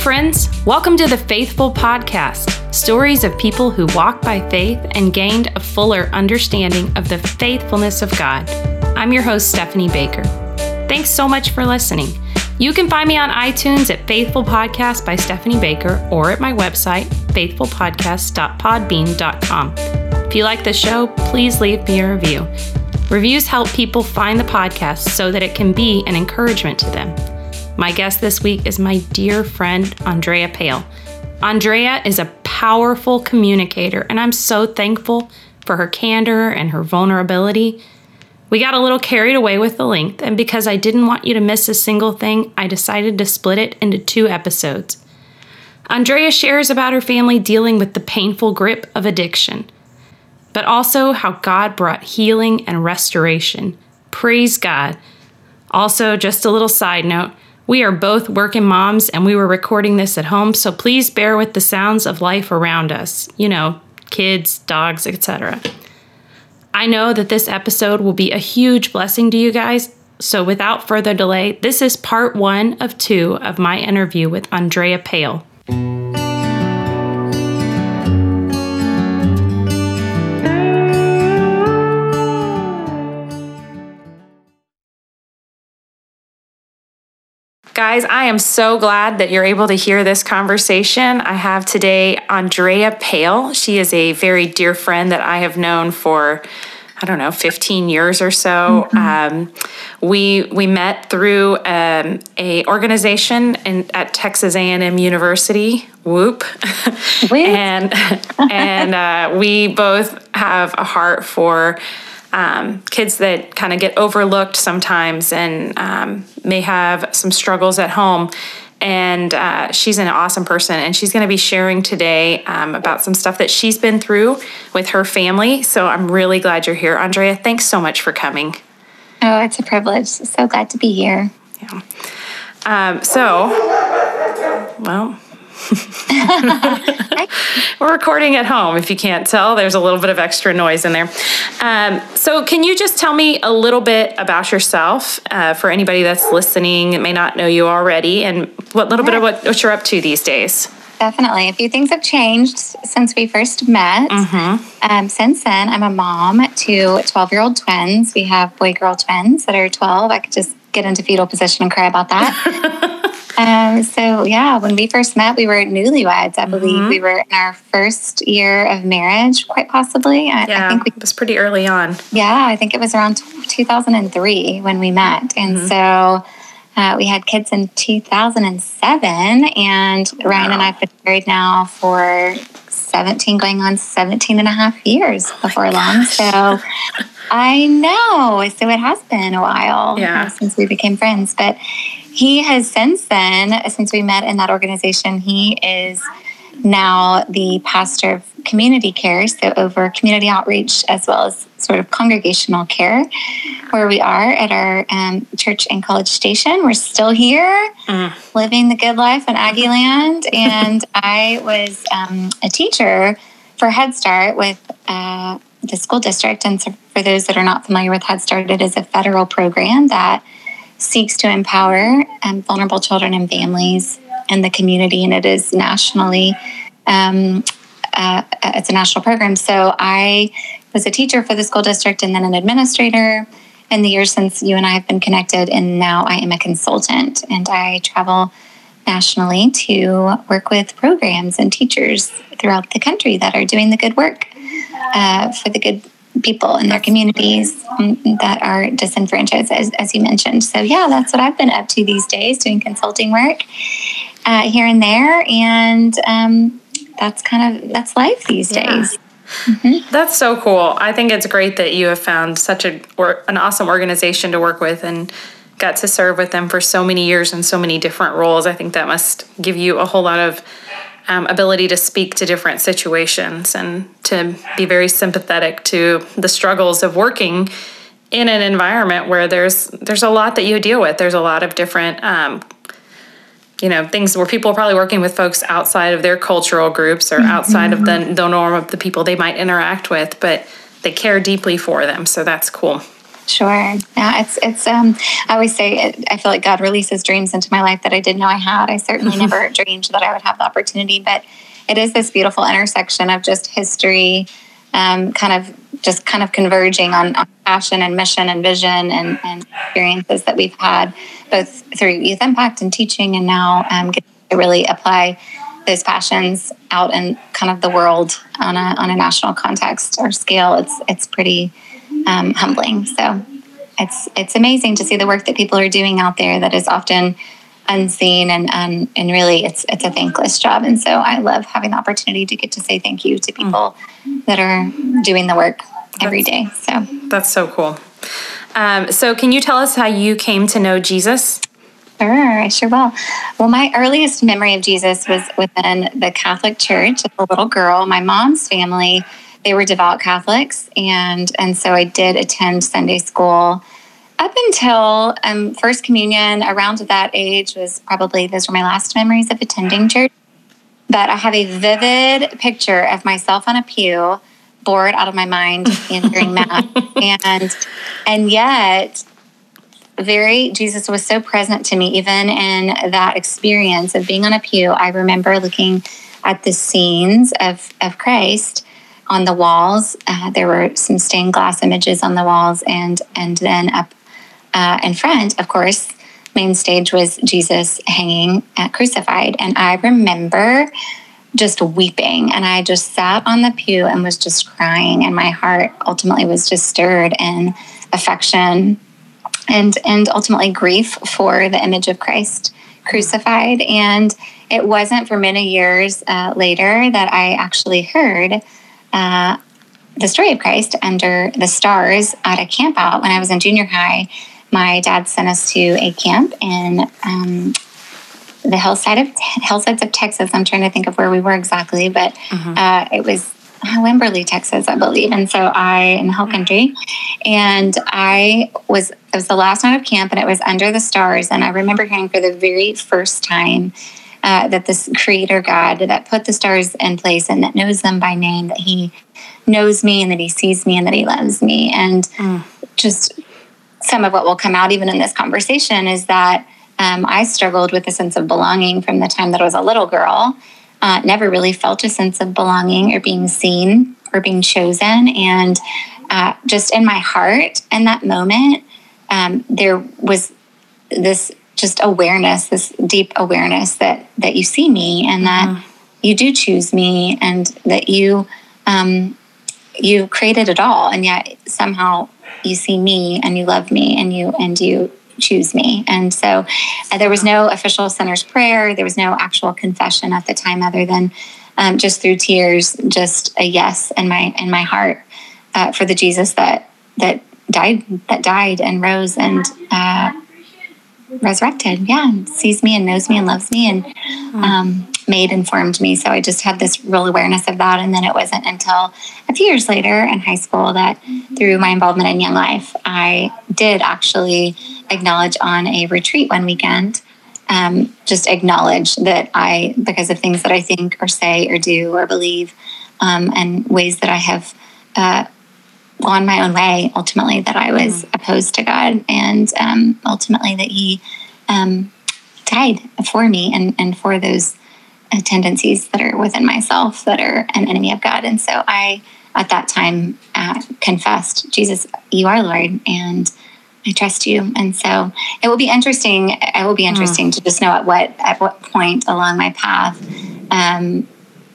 friends. Welcome to the Faithful Podcast stories of people who walk by faith and gained a fuller understanding of the faithfulness of God. I'm your host, Stephanie Baker. Thanks so much for listening. You can find me on iTunes at Faithful Podcast by Stephanie Baker or at my website, faithfulpodcast.podbean.com. If you like the show, please leave me a review. Reviews help people find the podcast so that it can be an encouragement to them. My guest this week is my dear friend, Andrea Poehl. Andrea is a powerful communicator, and I'm so thankful for her candor and her vulnerability. We got a little carried away with the length, and because I didn't want you to miss a single thing, I decided to split it into two episodes. Andrea shares about her family dealing with the painful grip of addiction, but also how God brought healing and restoration. Praise God. Also, just a little side note we are both working moms and we were recording this at home, so please bear with the sounds of life around us. You know, kids, dogs, etc. I know that this episode will be a huge blessing to you guys, so without further delay, this is part one of two of my interview with Andrea Poehl. Guys, I am so glad that you're able to hear this conversation. I have today Andrea Poehl. She is a very dear friend that I have known for I don't know, 15 years or so. Mm-hmm. Um, we we met through um, a organization in, at Texas A&M University. Whoop, and and uh, we both have a heart for um, kids that kind of get overlooked sometimes and um, may have some struggles at home. And uh, she's an awesome person, and she's going to be sharing today um, about some stuff that she's been through with her family. So I'm really glad you're here, Andrea. Thanks so much for coming. Oh, it's a privilege. So glad to be here. Yeah. Um, so, well, We're recording at home. If you can't tell, there's a little bit of extra noise in there. Um, so, can you just tell me a little bit about yourself uh, for anybody that's listening that may not know you already, and what little bit of what, what you're up to these days? Definitely. A few things have changed since we first met. Mm-hmm. Um, since then, I'm a mom to 12 year old twins. We have boy girl twins that are 12. I could just get into fetal position and cry about that. Um, so yeah, when we first met, we were newlyweds. I believe mm-hmm. we were in our first year of marriage, quite possibly. I, yeah, I think we, it was pretty early on. Yeah, I think it was around 2003 when we met, and mm-hmm. so. Uh, we had kids in 2007, and wow. Ryan and I have been married now for 17, going on 17 and a half years oh before oh long. So I know. So it has been a while uh, yeah. since we became friends. But he has since then, since we met in that organization, he is now the pastor of community care, so over community outreach as well as sort of congregational care, where we are at our um, church and College Station. We're still here, mm. living the good life in Aggie land, and I was um, a teacher for Head Start with uh, the school district. And so, for those that are not familiar with Head Start, it is a federal program that seeks to empower um, vulnerable children and families in the community, and it is nationally. Um, uh, it's a national program. So I was a teacher for the school district and then an administrator in the years since you and I have been connected. And now I am a consultant and I travel nationally to work with programs and teachers throughout the country that are doing the good work uh, for the good people in their communities that are disenfranchised, as, as you mentioned. So, yeah, that's what I've been up to these days, doing consulting work uh, here and there. And um, that's kind of, that's life these yeah. days. Mm-hmm. That's so cool. I think it's great that you have found such a or, an awesome organization to work with and got to serve with them for so many years in so many different roles. I think that must give you a whole lot of um, ability to speak to different situations and to be very sympathetic to the struggles of working in an environment where there's there's a lot that you deal with. There's a lot of different um, you know things where people are probably working with folks outside of their cultural groups or mm-hmm. outside of the, the norm of the people they might interact with, but they care deeply for them. So that's cool. Sure. Yeah, it's it's. Um, I always say it, I feel like God releases dreams into my life that I didn't know I had. I certainly never dreamed that I would have the opportunity, but it is this beautiful intersection of just history, um, kind of just kind of converging on, on passion and mission and vision and, and, experiences that we've had both through youth impact and teaching, and now um, getting to really apply those passions out in kind of the world on a on a national context or scale. It's it's pretty um, humbling. So it's it's amazing to see the work that people are doing out there that is often unseen and and, and really it's it's a thankless job. And so I love having the opportunity to get to say thank you to people mm. that are doing the work every day. So that's so cool. Um, so can you tell us how you came to know Jesus? Sure, I sure will. Well, my earliest memory of Jesus was within the Catholic Church as a little girl. My mom's family they were devout Catholics, and and so I did attend Sunday school up until um, First Communion. Around that age was probably those were my last memories of attending church. But I have a vivid picture of myself on a pew, bored out of my mind during mass, and and yet very Jesus was so present to me even in that experience of being on a pew. I remember looking at the scenes of of Christ on the walls. Uh, there were some stained glass images on the walls, and and then up uh, in front, of course, main stage was Jesus hanging uh, crucified, and I remember just weeping, and I just sat on the pew and was just crying, and my heart ultimately was just stirred in affection and and ultimately grief for the image of Christ crucified. And it wasn't for many years uh, later that I actually heard uh, the story of Christ under the stars at a camp out when I was in junior high. My dad sent us to a camp in um, the hillside of hillsides of Texas. I'm trying to think of where we were exactly, but mm-hmm. uh, it was Wimberley, Texas, I believe. And so I in the hill country, and I was it was the last night of camp, and it was under the stars. And I remember hearing for the very first time uh, that this creator God that put the stars in place and that knows them by name, that he knows me and that he sees me and that he loves me. And mm. just some of what will come out even in this conversation is that um, I struggled with a sense of belonging from the time that I was a little girl. Uh, never really felt a sense of belonging or being seen or being chosen. And uh, just in my heart, in that moment, um, there was this just awareness, this deep awareness that that you see me and that mm-hmm. you do choose me and that you um, you created it all, and yet somehow you see me and you love me and you and you choose me. And so uh, there was no official sinner's prayer. There was no actual confession at the time, other than um, just through tears, just a yes in my in my heart uh, for the Jesus that that died that died and rose and uh, resurrected. Yeah, and sees me and knows me and loves me and um, made informed me. So I just had this real awareness of that. And then it wasn't until a few years later in high school that through my involvement in Young Life, I did actually acknowledge on a retreat one weekend. Um, just acknowledge that I, because of things that I think or say or do or believe, um, and ways that I have uh, gone my own way ultimately that I was mm. opposed to God and um, ultimately that He um, died for me and, and for those tendencies that are within myself that are an enemy of God. And so I, at that time, uh, confessed, Jesus, you are Lord, and I trust you. And so it will be interesting. It will be mm. interesting mm. to just know at what at what point along my path um,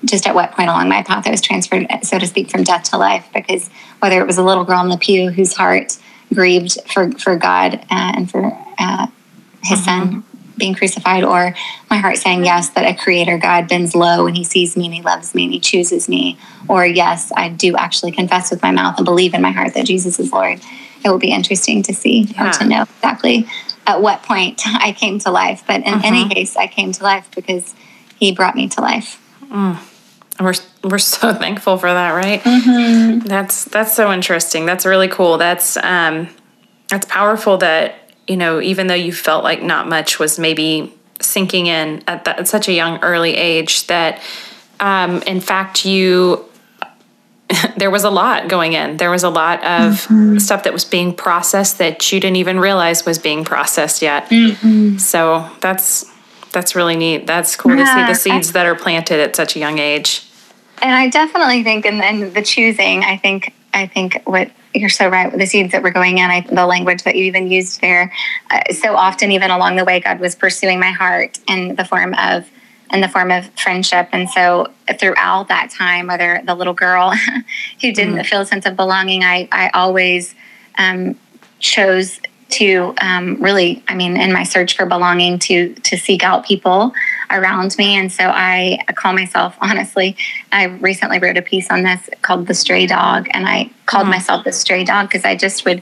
just at what point along my path I was transferred, so to speak, from death to life. Because whether it was a little girl in the pew whose heart grieved for for God uh, and for uh, His mm-hmm. Son being crucified, or my heart saying yes that a Creator God bends low and He sees me and He loves me and He chooses me, or yes, I do actually confess with my mouth and believe in my heart that Jesus is Lord. It will be interesting to see yeah. or to know exactly at what point I came to life. But in mm-hmm. any case, I came to life because He brought me to life. Mm. We're we're so thankful for that, right? Mm-hmm. That's that's so interesting. That's really cool. That's um, that's powerful. That you know, even though you felt like not much was maybe sinking in at, that, at such a young early age, that um, in fact you there was a lot going in. There was a lot of mm-hmm. stuff that was being processed that you didn't even realize was being processed yet. Mm-hmm. So that's that's really neat. That's cool yeah, to see the seeds I, that are planted at such a young age. And I definitely think, and then the choosing, I think, I think what you're so right with the seeds that were going in, I, the language that you even used there. Uh, so often, even along the way, God was pursuing my heart in the form of in the form of friendship. And so throughout that time, whether the little girl who didn't mm. feel a sense of belonging, I, I always um, chose to um, really, I mean, in my search for belonging, to to seek out people around me. And so I, call myself, honestly, I recently wrote a piece on this called The Stray Dog. And I called mm. myself the stray dog because I just would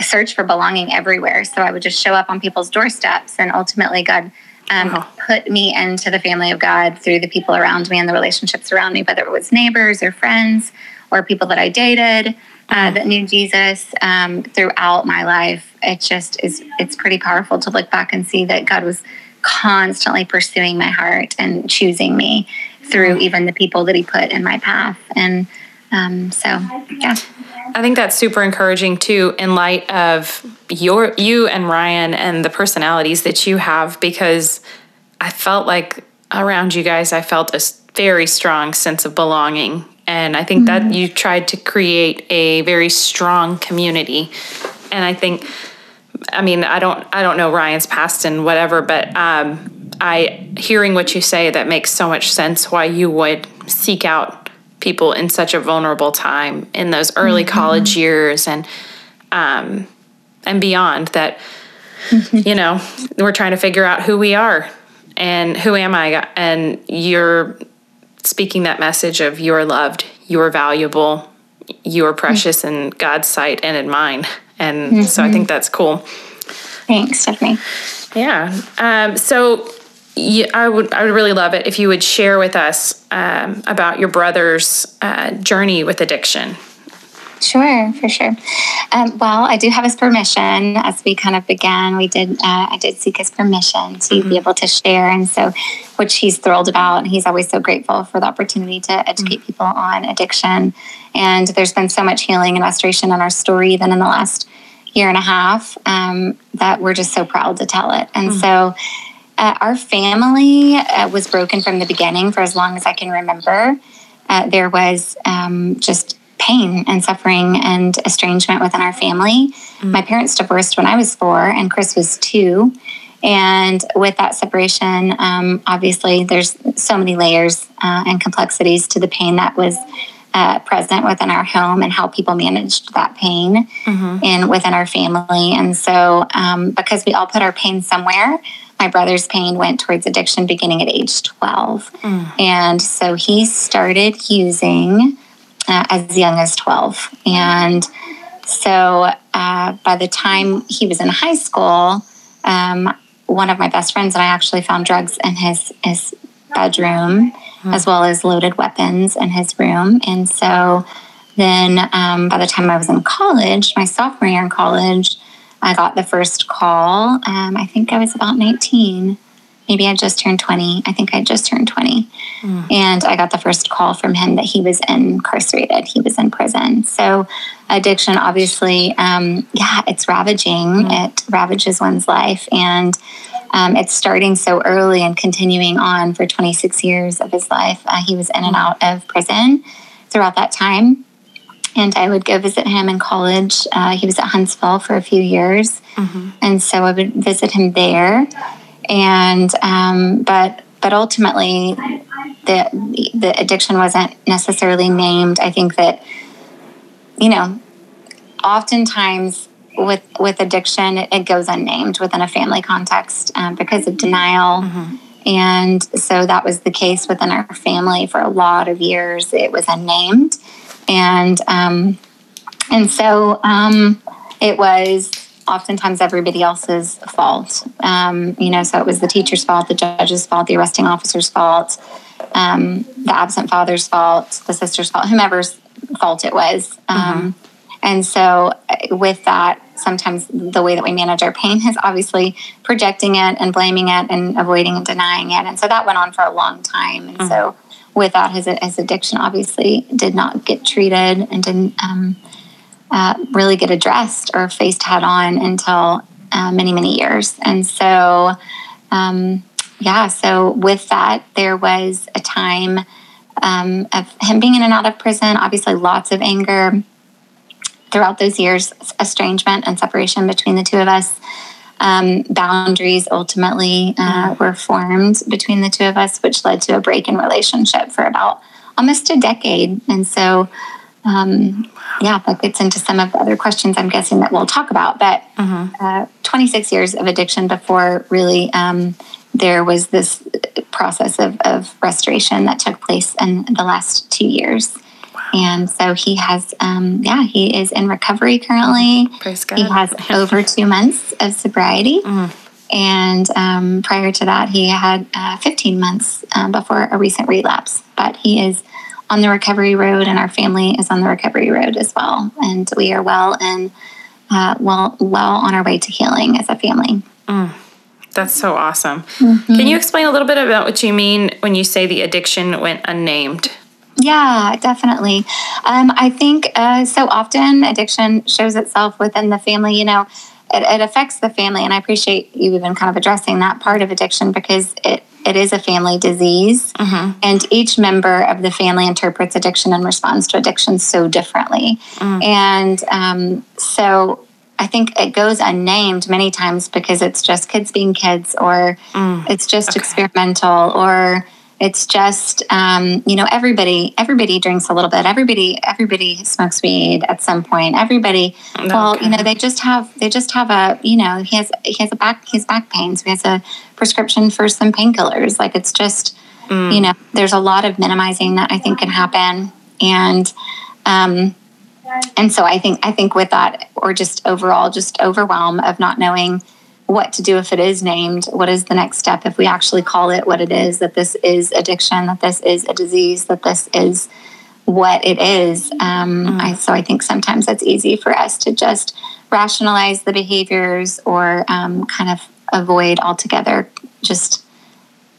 search for belonging everywhere. So I would just show up on people's doorsteps. And ultimately, God um, uh-huh. put me into the family of God through the people around me and the relationships around me, whether it was neighbors or friends or people that I dated uh, that knew Jesus um, throughout my life. It just is, it's pretty powerful to look back and see that God was constantly pursuing my heart and choosing me through uh-huh. even the people that He put in my path. And um, so, yeah. I think that's super encouraging too, in light of your you and Ryan and the personalities that you have, because I felt like around you guys, I felt a very strong sense of belonging, and I think mm-hmm. that you tried to create a very strong community, and I think. I mean, I don't, I don't know Ryan's past and whatever, but um, I hearing what you say that makes so much sense. Why you would seek out people in such a vulnerable time in those early mm-hmm. college years and um, and beyond that mm-hmm. you know we're trying to figure out who we are and who am i and you're speaking that message of you're loved you're valuable you're precious mm-hmm. in god's sight and in mine and so i mm-hmm. think that's cool thanks stephanie yeah um, so yeah, I would I would really love it if you would share with us um, about your brother's uh, journey with addiction. Sure, for sure. Um, well, I do have his permission as we kind of began. We did, uh, I did seek his permission to mm-hmm. be able to share, and so, which he's thrilled about. And he's always so grateful for the opportunity to educate mm-hmm. people on addiction. And there's been so much healing and restoration in our story, even in the last year and a half, um, that we're just so proud to tell it. And mm-hmm. so, uh, our family uh, was broken from the beginning for as long as I can remember. Uh, there was um, just pain and suffering and estrangement within our family. Mm-hmm. My parents divorced when I was four, and Chris was two. And with that separation, um, obviously, there's so many layers uh, and complexities to the pain that was uh, present within our home and how people managed that pain mm-hmm. and within our family. And so, um, because we all put our pain somewhere, my brother's pain went towards addiction beginning at age 12. Mm. And so he started using uh, as young as 12. And so uh, by the time he was in high school, um, one of my best friends and I actually found drugs in his, his bedroom, mm. as well as loaded weapons in his room. And so then um, by the time I was in college, my sophomore year in college, I got the first call. Um, I think I was about 19. Maybe I just turned 20. I think I just turned 20. Mm. And I got the first call from him that he was incarcerated. He was in prison. So, addiction, obviously, um, yeah, it's ravaging. Mm. It ravages one's life. And um, it's starting so early and continuing on for 26 years of his life. Uh, he was in and mm. out of prison throughout that time and I would go visit him in college. Uh, he was at Huntsville for a few years, mm-hmm. and so I would visit him there. And um, but but ultimately, the the addiction wasn't necessarily named. I think that you know, oftentimes with with addiction, it, it goes unnamed within a family context um, because of denial. Mm-hmm. And so that was the case within our family for a lot of years. It was unnamed and um, and so um, it was oftentimes everybody else's fault. Um, you know, so it was the teacher's fault, the judge's fault, the arresting officer's fault, um, the absent father's fault, the sister's fault, whomever's fault it was. Um, mm-hmm. And so, uh, with that, sometimes the way that we manage our pain is obviously projecting it and blaming it and avoiding and denying it. And so that went on for a long time. And mm-hmm. so without his, his addiction, obviously, did not get treated and didn't um, uh, really get addressed or faced head on until uh, many, many years. And so, um, yeah, so with that, there was a time um, of him being in and out of prison, obviously, lots of anger throughout those years, estrangement and separation between the two of us. Um, boundaries ultimately uh, mm-hmm. were formed between the two of us, which led to a break in relationship for about almost a decade. And so, um, yeah, that gets into some of the other questions I'm guessing that we'll talk about. But mm-hmm. uh, 26 years of addiction before really um, there was this process of, of restoration that took place in the last two years. And so he has, um, yeah, he is in recovery currently. Praise God. He has over two months of sobriety. Mm. And um, prior to that, he had uh, 15 months um, before a recent relapse. But he is on the recovery road, and our family is on the recovery road as well. And we are well and uh, well, well on our way to healing as a family. Mm. That's so awesome. Mm-hmm. Can you explain a little bit about what you mean when you say the addiction went unnamed? Yeah, definitely. Um, I think uh, so often addiction shows itself within the family. You know, it, it, affects the family, and I appreciate you even kind of addressing that part of addiction because it it is a family disease, mm-hmm. and each member of the family interprets addiction and responds to addiction so differently. Mm. And um, so I think it goes unnamed many times because it's just kids being kids, or mm. it's just okay. experimental, or it's just um, you know everybody everybody drinks a little bit. Everybody everybody smokes weed at some point. Everybody okay. well you know they just have they just have a you know he has he has a back he has back pain so he has a prescription for some painkillers. Like it's just mm. you know there's a lot of minimizing that I think can happen and. Um, and so I think I think with that, or just overall, just overwhelm of not knowing what to do if it is named. What is the next step if we actually call it what it is? That this is addiction. That this is a disease. That this is what it is. Um, mm. I, so I think sometimes it's easy for us to just rationalize the behaviors or um, kind of avoid altogether just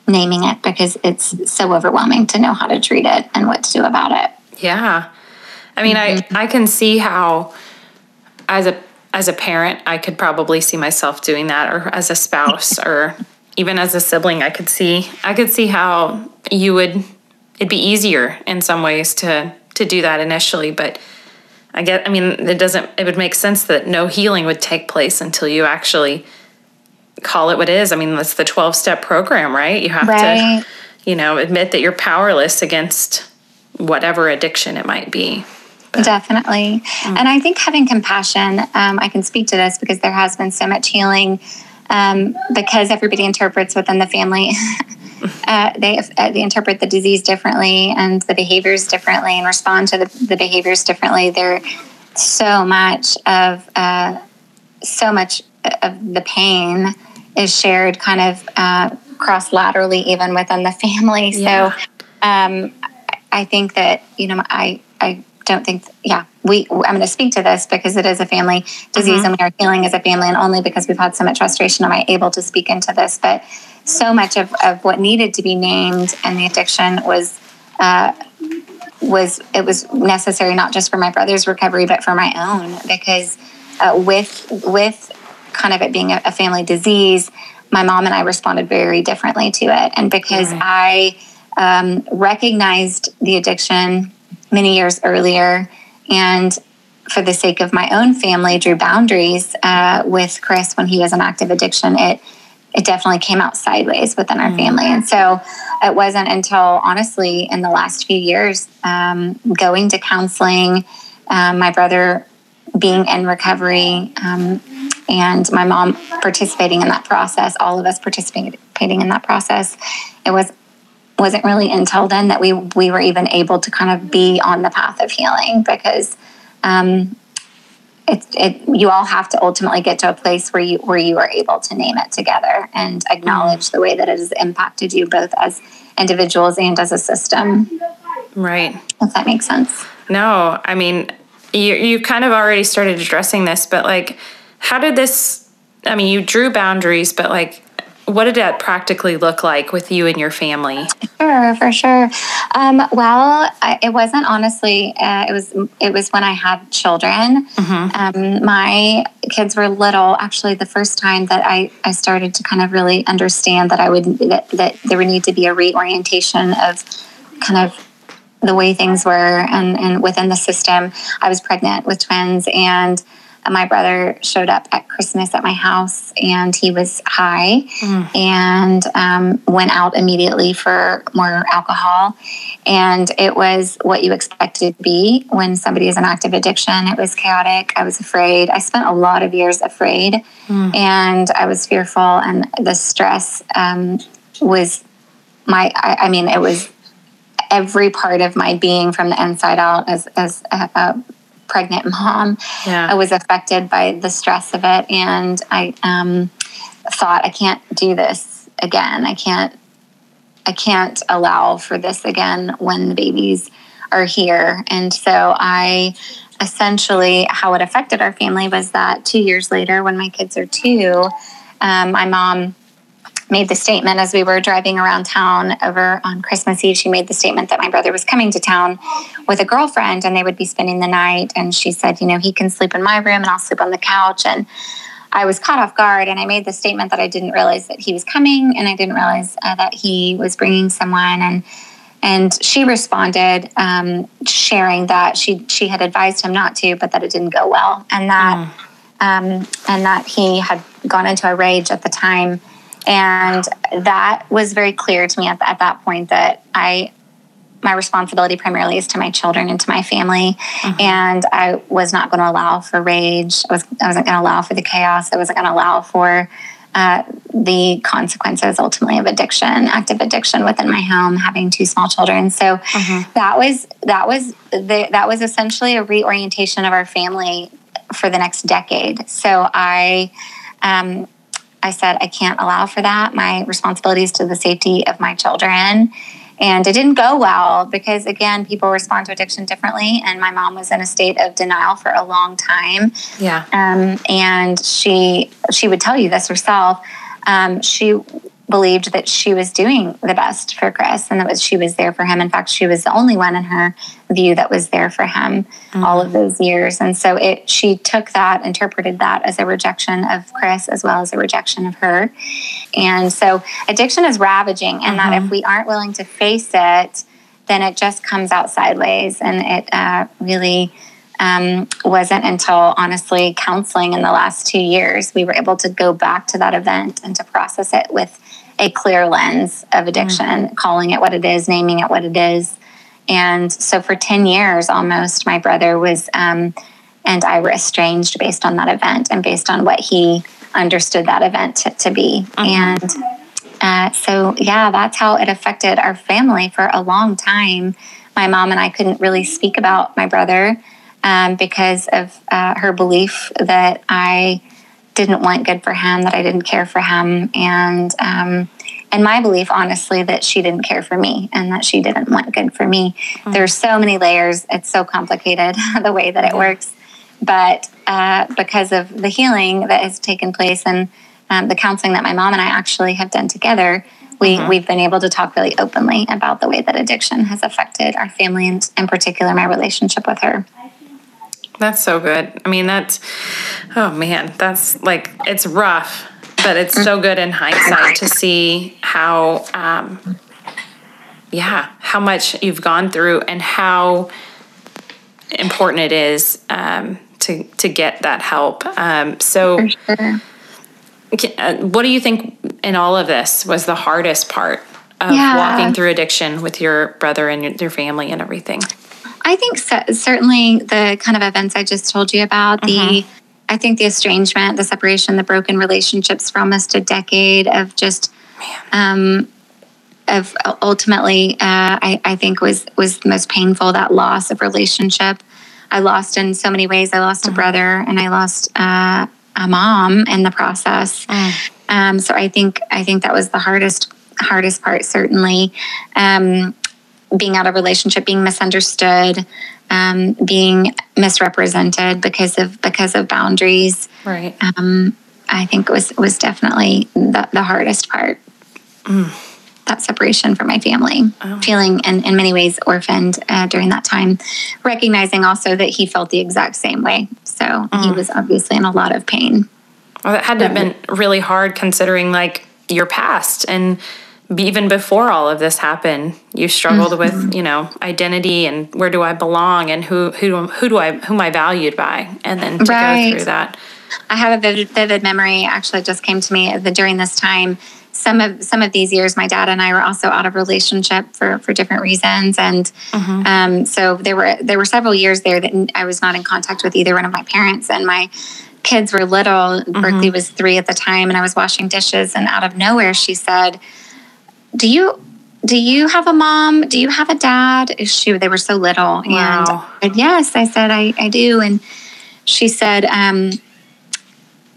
naming it because it's so overwhelming to know how to treat it and what to do about it. Yeah. I mean, mm-hmm. I I can see how as a as a parent, I could probably see myself doing that or as a spouse or even as a sibling, I could see I could see how you would it'd be easier in some ways to to do that initially, but I get I mean, it doesn't it would make sense that no healing would take place until you actually call it what it is. I mean, that's the 12 step program, right? You have right. to you know, admit that you're powerless against whatever addiction it might be. Definitely. Mm. And I think having compassion, um, I can speak to this because there has been so much healing um, because everybody interprets within the family. uh, they, uh, they interpret the disease differently and the behaviors differently and respond to the, the behaviors differently. There so much of uh, so much of the pain is shared kind of uh, cross laterally even within the family. Yeah. So um, I think that you know I I don't think, yeah, we, I'm going to speak to this because it is a family disease mm-hmm. and we are healing as a family. And only because we've had so much restoration am I able to speak into this. But so much of, of what needed to be named and the addiction was, uh, was, it was necessary not just for my brother's recovery, but for my own because uh, with, with kind of it being a, a, family disease, my mom and I responded very differently to it. And because I, um, recognized the addiction many years earlier. And for the sake of my own family, drew boundaries uh, with Chris when he was in active addiction. It it definitely came out sideways within our family, and so it wasn't until honestly in the last few years, um, going to counseling, um, my brother being in recovery, um, and my mom participating in that process, all of us participating in that process. It was wasn't really until then that we we were even able to kind of be on the path of healing because um, it, it you all have to ultimately get to a place where you where you are able to name it together and acknowledge the way that it has impacted you both as individuals and as a system. Right. If that makes sense. No, I mean you you kind of already started addressing this, but like how did this I mean you drew boundaries, but like what did that practically look like with you and your family? Sure, for sure. Um, well, I, it wasn't honestly. Uh, it was it was when I had children. Mm-hmm. Um, my kids were little. Actually, the first time that I, I started to kind of really understand that I would that, that there would need to be a reorientation of kind of the way things were and, and within the system. I was pregnant with twins and my brother showed up at Christmas at my house and he was high mm. and um, went out immediately for more alcohol. And it was what you expect it to be when somebody is in active addiction. It was chaotic. I was afraid. I spent a lot of years afraid mm. and I was fearful. And the stress um, was my, I, I, mean, it was every part of my being from the inside out as, as a, a pregnant mom. Yeah. I was affected by the stress of it, and I um, thought I can't do this again. I can't. I can't allow for this again when the babies are here. And so I essentially, how it affected our family was that two years later, when my kids are two, um, my mom made the statement as we were driving around town over on Christmas Eve. She made the statement that my brother was coming to town with a girlfriend and they would be spending the night. And she said, You know, he can sleep in my room and I'll sleep on the couch. And I was caught off guard and I made the statement that I didn't realize that he was coming and I didn't realize uh, that he was bringing someone. And and she responded, um, sharing that she she had advised him not to, but that it didn't go well, and that mm. um, and that he had gone into a rage at the time and that was very clear to me at, at that point that I my responsibility primarily is to my children and to my family. Mm-hmm. And I was not going to allow for rage. I, was, I wasn't going to allow for the chaos. I wasn't going to allow for uh, the consequences ultimately of addiction, active addiction within my home, having two small children. So mm-hmm. that was that was the, that was essentially a reorientation of our family for the next decade. So I um, I said, I can't allow for that. My responsibility is to the safety of my children. And it didn't go well because, again, people respond to addiction differently. And my mom was in a state of denial for a long time. Yeah. Um, and she she would tell you this herself. Um, she believed that she was doing the best for Chris and that was she was there for him. In fact, she was the only one in her view that was there for him mm-hmm. all of those years. And so it she took that, interpreted that as a rejection of Chris as well as a rejection of her. And so addiction is ravaging and mm-hmm. that if mm-hmm. we aren't willing to face it, then it just comes out sideways and it uh, really um, wasn't until honestly counseling in the last two years we were able to go back to that event and to process it with a clear lens of addiction, mm-hmm. calling it what it is, naming it what it is. And so for 10 years almost, my brother was, um, and I were estranged based on that event and based on what he understood that event to, to be. Mm-hmm. And uh, so, yeah, that's how it affected our family for a long time. My mom and I couldn't really speak about my brother um, because of uh, her belief that I didn't want good for him, that I didn't care for him, and um, and my belief, honestly, that she didn't care for me and that she didn't want good for me. Mm-hmm. There's so many layers; it's so complicated the way that it works. But uh, because of the healing that has taken place and um, the counseling that my mom and I actually have done together, we, mm-hmm. we've been able to talk really openly about the way that addiction has affected our family and, in particular, my relationship with her. That's so good. I mean, that's, oh man, that's like, it's rough, but it's so good in hindsight to see how, um, yeah, how much you've gone through and how important it is um, to to get that help. Um, so, sure. Uh, what do you think in all of this was the hardest part of yeah. walking through addiction with your brother and your, your family and everything? I think so, certainly the kind of events I just told you about, mm-hmm. the I think the estrangement, the separation, the broken relationships for almost a decade of just um, of ultimately uh, I, I think was was the most painful that loss of relationship. I lost in so many ways. I lost mm-hmm. a brother and I lost uh, a mom in the process. Mm. Um, so I think I think that was the hardest hardest part certainly. Um, being out of relationship, being misunderstood, um, being misrepresented because of because of boundaries. Right. Um, I think was was definitely the, the hardest part. Mm. That separation from my family, Oh. feeling in, in many ways orphaned uh, during that time, recognizing also that he felt the exact same way. So he Mm. was obviously in a lot of pain. Well, that had to have been really hard considering like your past and even before all of this happened, you struggled with mm-hmm. you know identity and where do I belong and who who who do I who am I valued by, and then to Right. go through that. I have a vivid, vivid memory. Actually, it just came to me that during this time, some of some of these years, my dad and I were also out of relationship for for different reasons, and mm-hmm. um, so there were there were several years there that I was not in contact with either one of my parents, and my kids were little. Berkeley mm-hmm. was three at the time, and I was washing dishes, and out of nowhere, she said, "Do you?" Do you have a mom? Do you have a dad? She, they were so little. And I said, yes, I said, I, I do. And she said, um,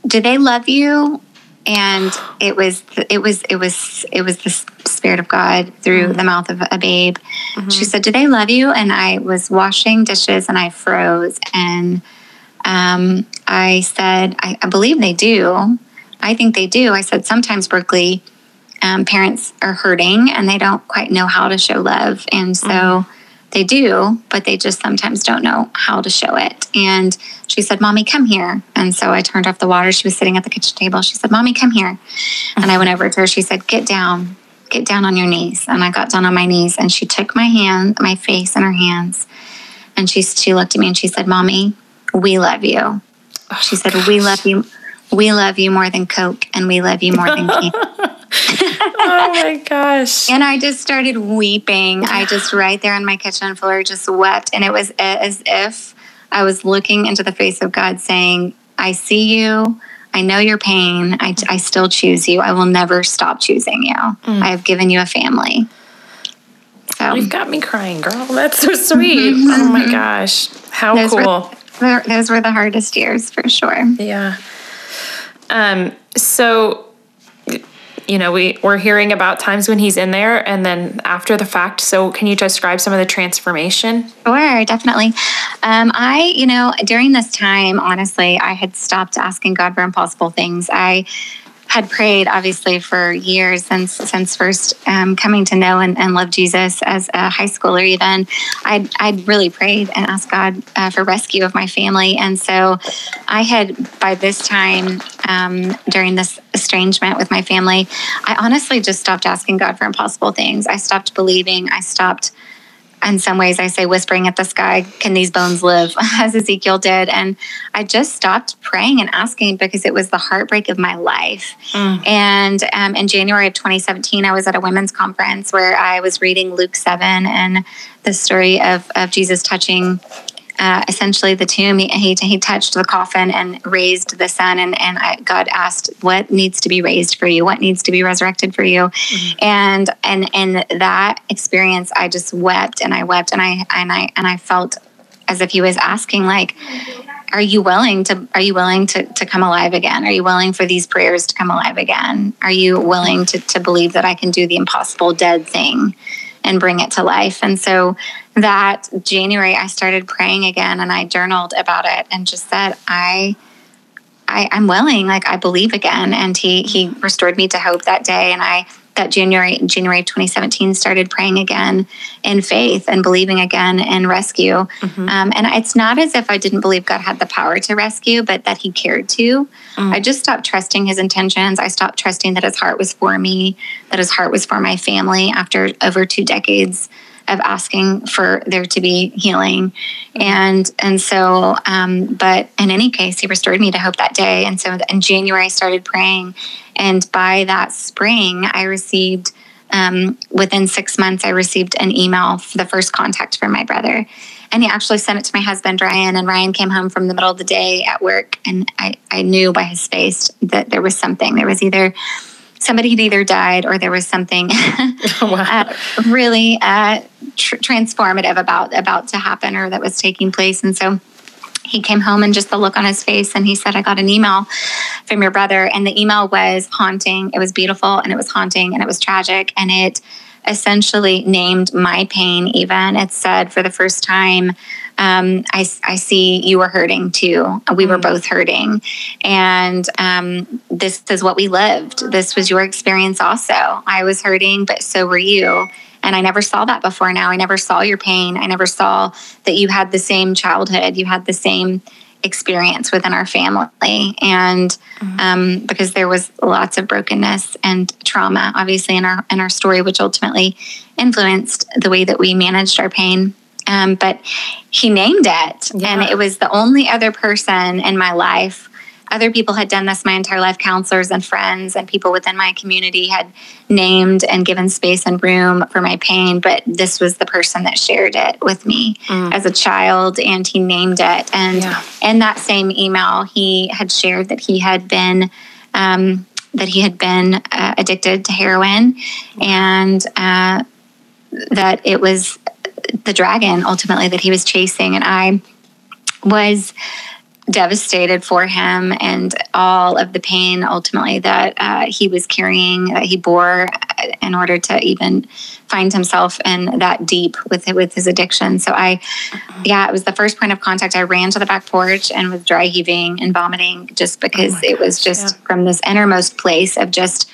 do they love you and it was it was it was it was the spirit of god through the mouth of a babe she said do they love you and i was washing dishes and i froze and um, i said I, I believe they do i think they do i said sometimes berkeley um, parents are hurting and they don't quite know how to show love and so they do, but they just sometimes don't know how to show it. And she said, Mommy, come here. And so I turned off the water. She was sitting at the kitchen table. She said, Mommy, come here. And I went over to her. She said, Get down, get down on your knees. And I got down on my knees and she took my hand, my face in her hands. And she, she looked at me and she said, Mommy, we love you. She said, We love you. We love you more than Coke and we love you more than candy. oh my gosh. And I just started weeping. I just right there on my kitchen floor just wept. And it was as if I was looking into the face of God saying, I see you. I know your pain. I, mm. I still choose you. I will never stop choosing you. Mm. I have given you a family. So You've got me crying, girl. That's so mm-hmm. sweet. Oh my mm-hmm. gosh. How those, cool. were, those were the hardest years for sure. Yeah. Um, so, you know, we, we're hearing about times when he's in there and then after the fact. So, can you describe some of the transformation? Sure, definitely. Um, I, you know, during this time, honestly, I had stopped asking God for impossible things. I had prayed, obviously, for years since since first um, coming to know and, and love Jesus as a high schooler. Even I'd I'd really prayed and asked God uh, for rescue of my family, and so I had by this time um, during this estrangement with my family, I honestly just stopped asking God for impossible things. I stopped believing. I stopped in some ways I say whispering at the sky, can these bones live, as Ezekiel did. And I just stopped praying and asking because it was the heartbreak of my life. And um, in January of 2017, I was at a women's conference where I was reading Luke 7 and the story of, of Jesus touching. Uh, essentially, the tomb, he, he, he touched the coffin and raised the son. And, and I, God asked, What needs to be raised for you? What needs to be resurrected for you? and and and that experience i just wept and i wept and i and i and i felt as if he was asking like are you willing to are you willing to, to come alive again are you willing for these prayers to come alive again are you willing to, to believe that i can do the impossible dead thing and bring it to life and so that january i started praying again and i journaled about it and just said i I, I'm willing, like I believe again. And he he restored me to hope that day. And I that January January of 2017 started praying again in faith and believing again in rescue. Um, and it's not as if I didn't believe God had the power to rescue, but that He cared to. I just stopped trusting His intentions. I stopped trusting that His heart was for me, that His heart was for my family. After over two decades of asking for there to be healing. And and so um, but in any case he restored me to hope that day. And so in january i started praying. And by that spring i received um, within six months i received an email for the first contact from my brother. And he actually sent it to my husband ryan. And ryan came home from the middle of the day at work. And i, I knew by his face that there was something. There was either somebody had either died or there was something uh, really uh, tr- transformative about about to happen or that was taking place. And so he came home and just the look on his face and he said i got an email from your brother. And the email was haunting. It was beautiful and it was haunting and it was tragic and it essentially named my pain, even. It said for the first time, um, I, I see you were hurting too. We were mm. both hurting. And um, this is what we lived. This was your experience also. I was hurting, but so were you. And I never saw that before now. I never saw your pain. I never saw that you had the same childhood, you had the same experience within our family and mm-hmm. um, because there was lots of brokenness and trauma obviously in our in our story which ultimately influenced the way that we managed our pain um, but he named it yeah. and it was the only other person in my life other people had done this my entire life counselors and friends and people within my community had named and given space and room for my pain but this was the person that shared it with me mm. as a child and he named it and yeah. in that same email he had shared that he had been um, that he had been uh, addicted to heroin and uh, that it was the dragon ultimately that he was chasing and i was devastated for him and all of the pain ultimately that uh, he was carrying that he bore in order to even find himself in that deep with with his addiction. So i yeah it was the first point of contact. I ran to the back porch and was dry heaving and vomiting just because oh it was just yeah. from this innermost place of just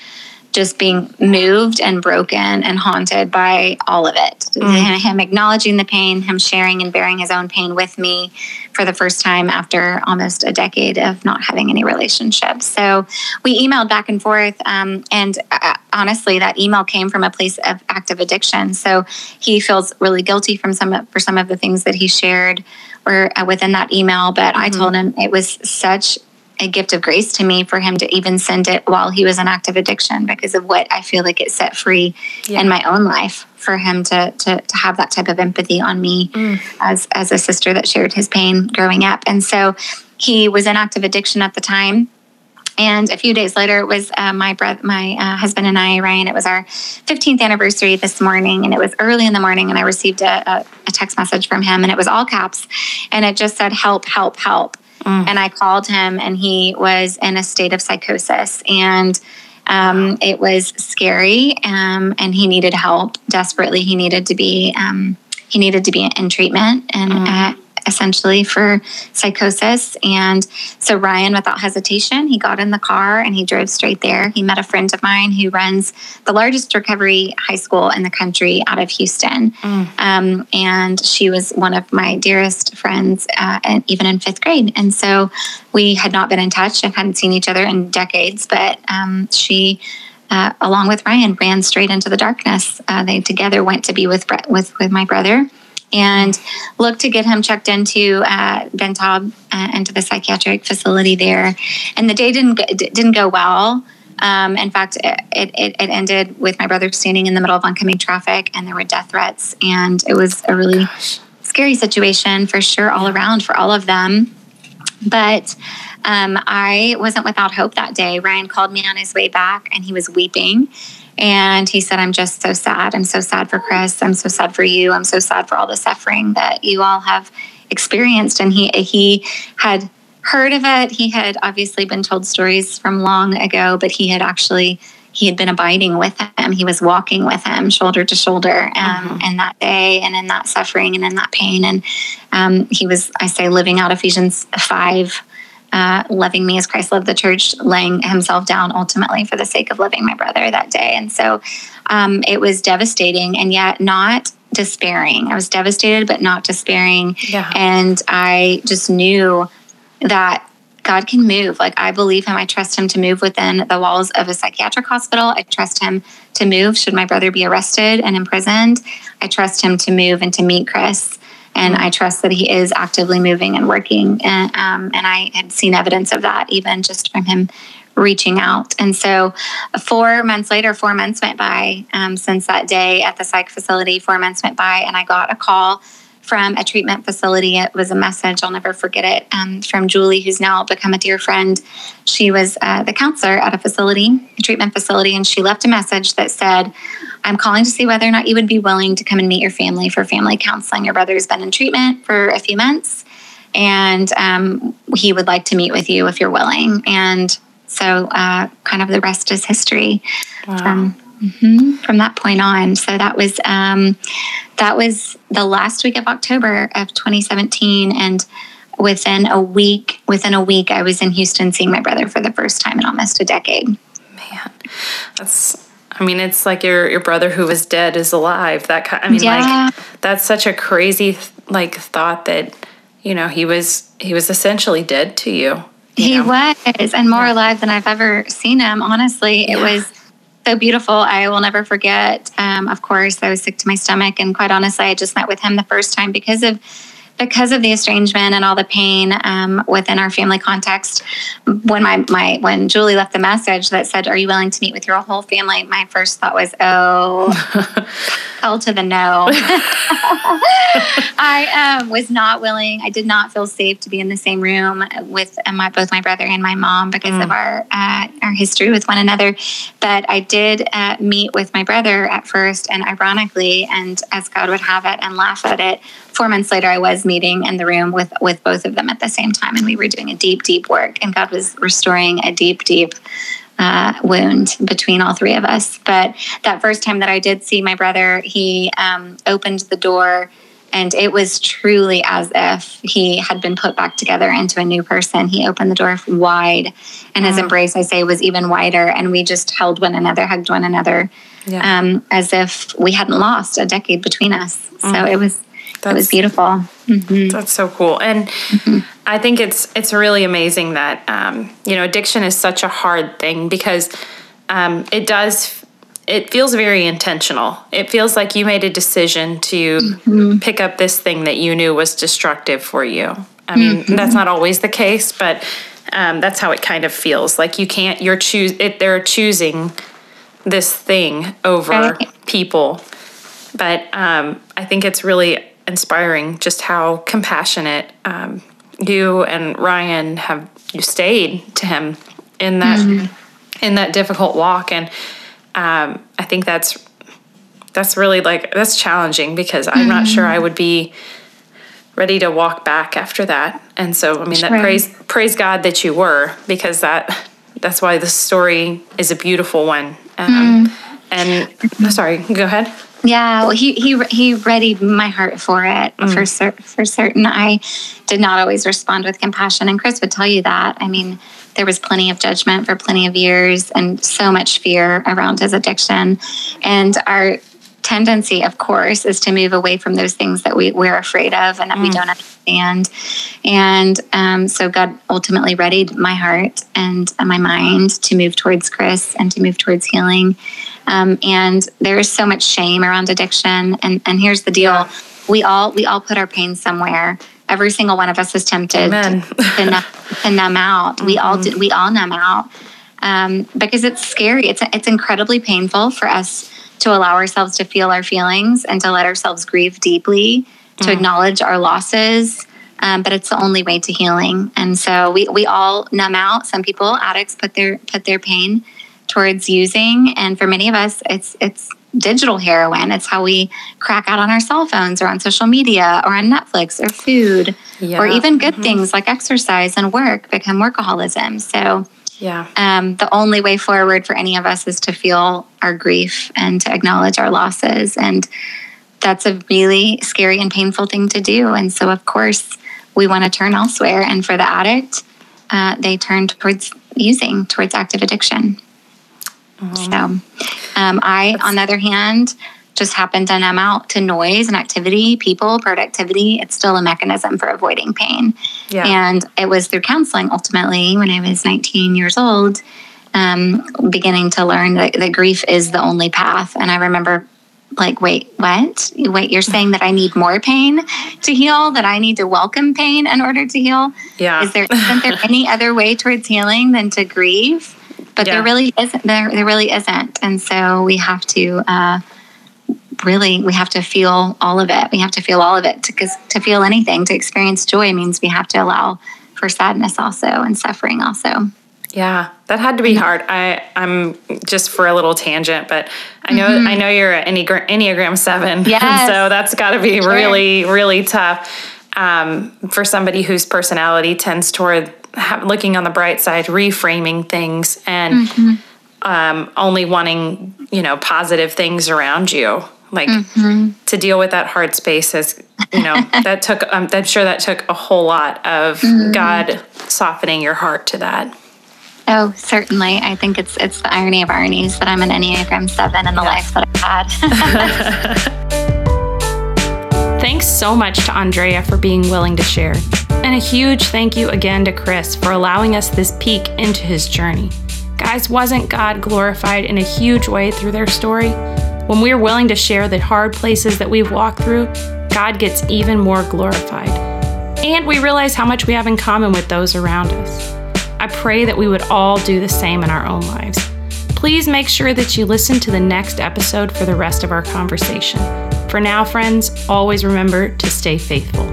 just being moved and broken and haunted by all of it. Mm. Him acknowledging the pain, him sharing and bearing his own pain with me for the first time after almost a decade of not having any relationships. So we emailed back and forth, um, and uh, honestly, that email came from a place of active addiction. So he feels really guilty from some for some of the things that he shared or uh, within that email. But mm-hmm. I told him it was such a gift of grace to me for him to even send it while he was in active addiction because of what I feel like it set free yeah. in my own life for him to, to to have that type of empathy on me mm. as as a sister that shared his pain growing up. And so he was in active addiction at the time. And a few days later, it was uh, my brother, my uh, husband and I, Ryan. It was our 15th anniversary this morning, and it was early in the morning. And I received a, a, a text message from him, and it was all caps, and it just said, "Help! Help! Help!" Mm. And I called him, and he was in a state of psychosis. And um, it was scary, um, and he needed help desperately. He needed to be um, he needed to be in treatment, and mm. uh, essentially for psychosis. And so Ryan, without hesitation, he got in the car and he drove straight there. He met a friend of mine who runs the largest recovery high school in the country out of Houston. Mm. Um, and she was one of my dearest friends, uh, and even in fifth grade. And so we had not been in touch and hadn't seen each other in decades, but um, she. Uh, along with Ryan, ran straight into the darkness. Uh, they together went to be with with with my brother, and look to get him checked into uh, Ben Taub, uh, into the psychiatric facility there. And the day didn't go, didn't go well. Um, in fact, it, it, it, ended with my brother standing in the middle of oncoming traffic, and there were death threats, and it was a really Gosh. scary situation for sure, all around for all of them. But um, I wasn't without hope that day. Ryan called me on his way back, and he was weeping and he said, I'm just so sad. I'm so sad for Chris. I'm so sad for you. I'm so sad for all the suffering that you all have experienced. And he he had heard of it. He had obviously been told stories from long ago, but he had actually he had been abiding with him. He was walking with him shoulder to shoulder um, mm-hmm. in that day and in that suffering and in that pain. And um, he was, I say, living out Ephesians 5 uh, loving me as Christ loved the church, laying himself down ultimately for the sake of loving my brother that day. And so um, it was devastating and yet not despairing. I was devastated, but not despairing. Yeah. And I just knew that God can move. Like I believe him. I trust him to move within the walls of a psychiatric hospital. I trust him to move should my brother be arrested and imprisoned. I trust him to move and to meet Chris and I trust that he is actively moving and working. And, um, and I had seen evidence of that even just from him reaching out. And so, four months later, four months went by um, since that day at the psych facility. Four months went by, and I got a call from a treatment facility. It was a message, I'll never forget it, um, from Julie, who's now become a dear friend. She was uh, the counselor at a facility, a treatment facility, and she left a message that said, I'm calling to see whether or not you would be willing to come and meet your family for family counseling. Your brother's been in treatment for a few months, and um, he would like to meet with you if you're willing. And so, uh, kind of the rest is history. Wow. Mm-hmm. From that point on, so that was um, that was the last week of October of 2017, and within a week, within a week, I was in Houston seeing my brother for the first time in almost a decade. Man, that's. I mean, it's like your your brother who was dead is alive. That kind. I mean, yeah. like that's such a crazy like thought that you know he was he was essentially dead to you. you he know? was, and more yeah. alive than I've ever seen him. Honestly, it yeah. was so beautiful. I will never forget. Um, of course, I was sick to my stomach, and quite honestly, I just met with him the first time because of because of the estrangement and all the pain um, within our family context, when my, my when Julie left the message that said, "Are you willing to meet with your whole family?" My first thought was, "Oh, hell to the no." I um, was not willing. I did not feel safe to be in the same room with uh, my both my brother and my mom because mm. of our uh, our history with one another. But I did uh, meet with my brother at first, and ironically, and as God would have it, and laugh at it four months later, I was meeting in the room with with both of them at the same time, and we were doing a deep, deep work, and God was restoring a deep, deep uh, wound between all three of us. But that first time that I did see my brother, he um, opened the door. And it was truly as if he had been put back together into a new person. He opened the door wide, and his mm. embrace, I say, was even wider. And we just held one another, hugged one another, yeah. um, as if we hadn't lost a decade between us. Mm. So it was that's, it was beautiful. Mm-hmm. That's so cool, and mm-hmm. I think it's it's really amazing that um, you know addiction is such a hard thing because um, it does it feels very intentional. It feels like you made a decision to mm-hmm. pick up this thing that you knew was destructive for you. I mean, mm-hmm. that's not always the case, but um, that's how it kind of feels. Like you can't. You're choose. It, they're choosing this thing over right. people. But um, I think it's really inspiring just how compassionate um, you and Ryan have you stayed to him in that mm-hmm. in that difficult walk, and um, I think that's that's really like that's challenging because I'm mm-hmm. not sure I would be ready to walk back after that. And so I mean that praise praise God that you were because that that's why the story is a beautiful one. Um, mm. And sorry, go ahead. Yeah, well, he he he readied my heart for it mm. for cer- for certain. I did not always respond with compassion, and Chris would tell you that. I mean, there was plenty of judgment for plenty of years, and so much fear around his addiction, and our tendency, of course, is to move away from those things that we, we're afraid of and that mm. we don't understand. And um, so God ultimately readied my heart and uh, my mind to move towards Chris and to move towards healing. Um, and there is so much shame around addiction. And, and here's the deal: we all we all put our pain somewhere. Every single one of us is tempted to, to, numb, to, numb, out. Mm-hmm. We all do, we all numb out um, because it's scary. It's it's incredibly painful for us to allow ourselves to feel our feelings and to let ourselves grieve deeply, to mm. acknowledge our losses. Um, but it's the only way to healing. And so we, we all numb out. Some people, addicts, put their put their pain towards using. And for many of us, it's it's digital heroin. It's how we crack out on our cell phones or on social media or on Netflix or food yeah. or even good mm-hmm. things like exercise and work become workaholism. So yeah. Um, the only way forward for any of us is to feel our grief and to acknowledge our losses. And that's a really scary and painful thing to do. And so, of course, we want to turn elsewhere. And for the addict, uh, they turn towards using, towards active addiction. Mm-hmm. So, um, I, That's- on the other hand, just happen to numb out to noise and activity, people, productivity. It's still a mechanism for avoiding pain. Yeah. And it was through counseling ultimately when I was 19 years old, um, beginning to learn that, that grief is the only path. And I remember like, wait, what? Wait, you're saying that I need more pain to heal, that I need to welcome pain in order to heal? Yeah. Is there isn't there any other way towards healing than to grieve? But yeah. there really isn't there there really isn't and so we have to uh, really we have to feel all of it we have to feel all of it because to, to feel anything to experience joy means we have to allow for sadness also and suffering also yeah that had to be hard i i'm just for a little tangent but i know mm-hmm. i know you're an enneagram, enneagram 7 yes. so that's got to be sure. really really tough um, for somebody whose personality tends toward looking on the bright side, reframing things. And mm-hmm. um, only wanting, you know, positive things around you. Like mm-hmm. to deal with that hard space is, you know, that took, um, I'm sure that took a whole lot of mm-hmm. God softening your heart to that. Oh, certainly. I think it's it's the irony of ironies that I'm an Enneagram seven in the yeah. life that I've had. Thanks so much to Andrea for being willing to share. And a huge thank you again to Chris for allowing us this peek into his journey. Guys, wasn't God glorified in a huge way through their story? When we're willing to share the hard places that we've walked through, God gets even more glorified. And we realize how much we have in common with those around us. I pray that we would all do the same in our own lives. Please make sure that you listen to the next episode for the rest of our conversation. For now, friends, always remember to stay faithful.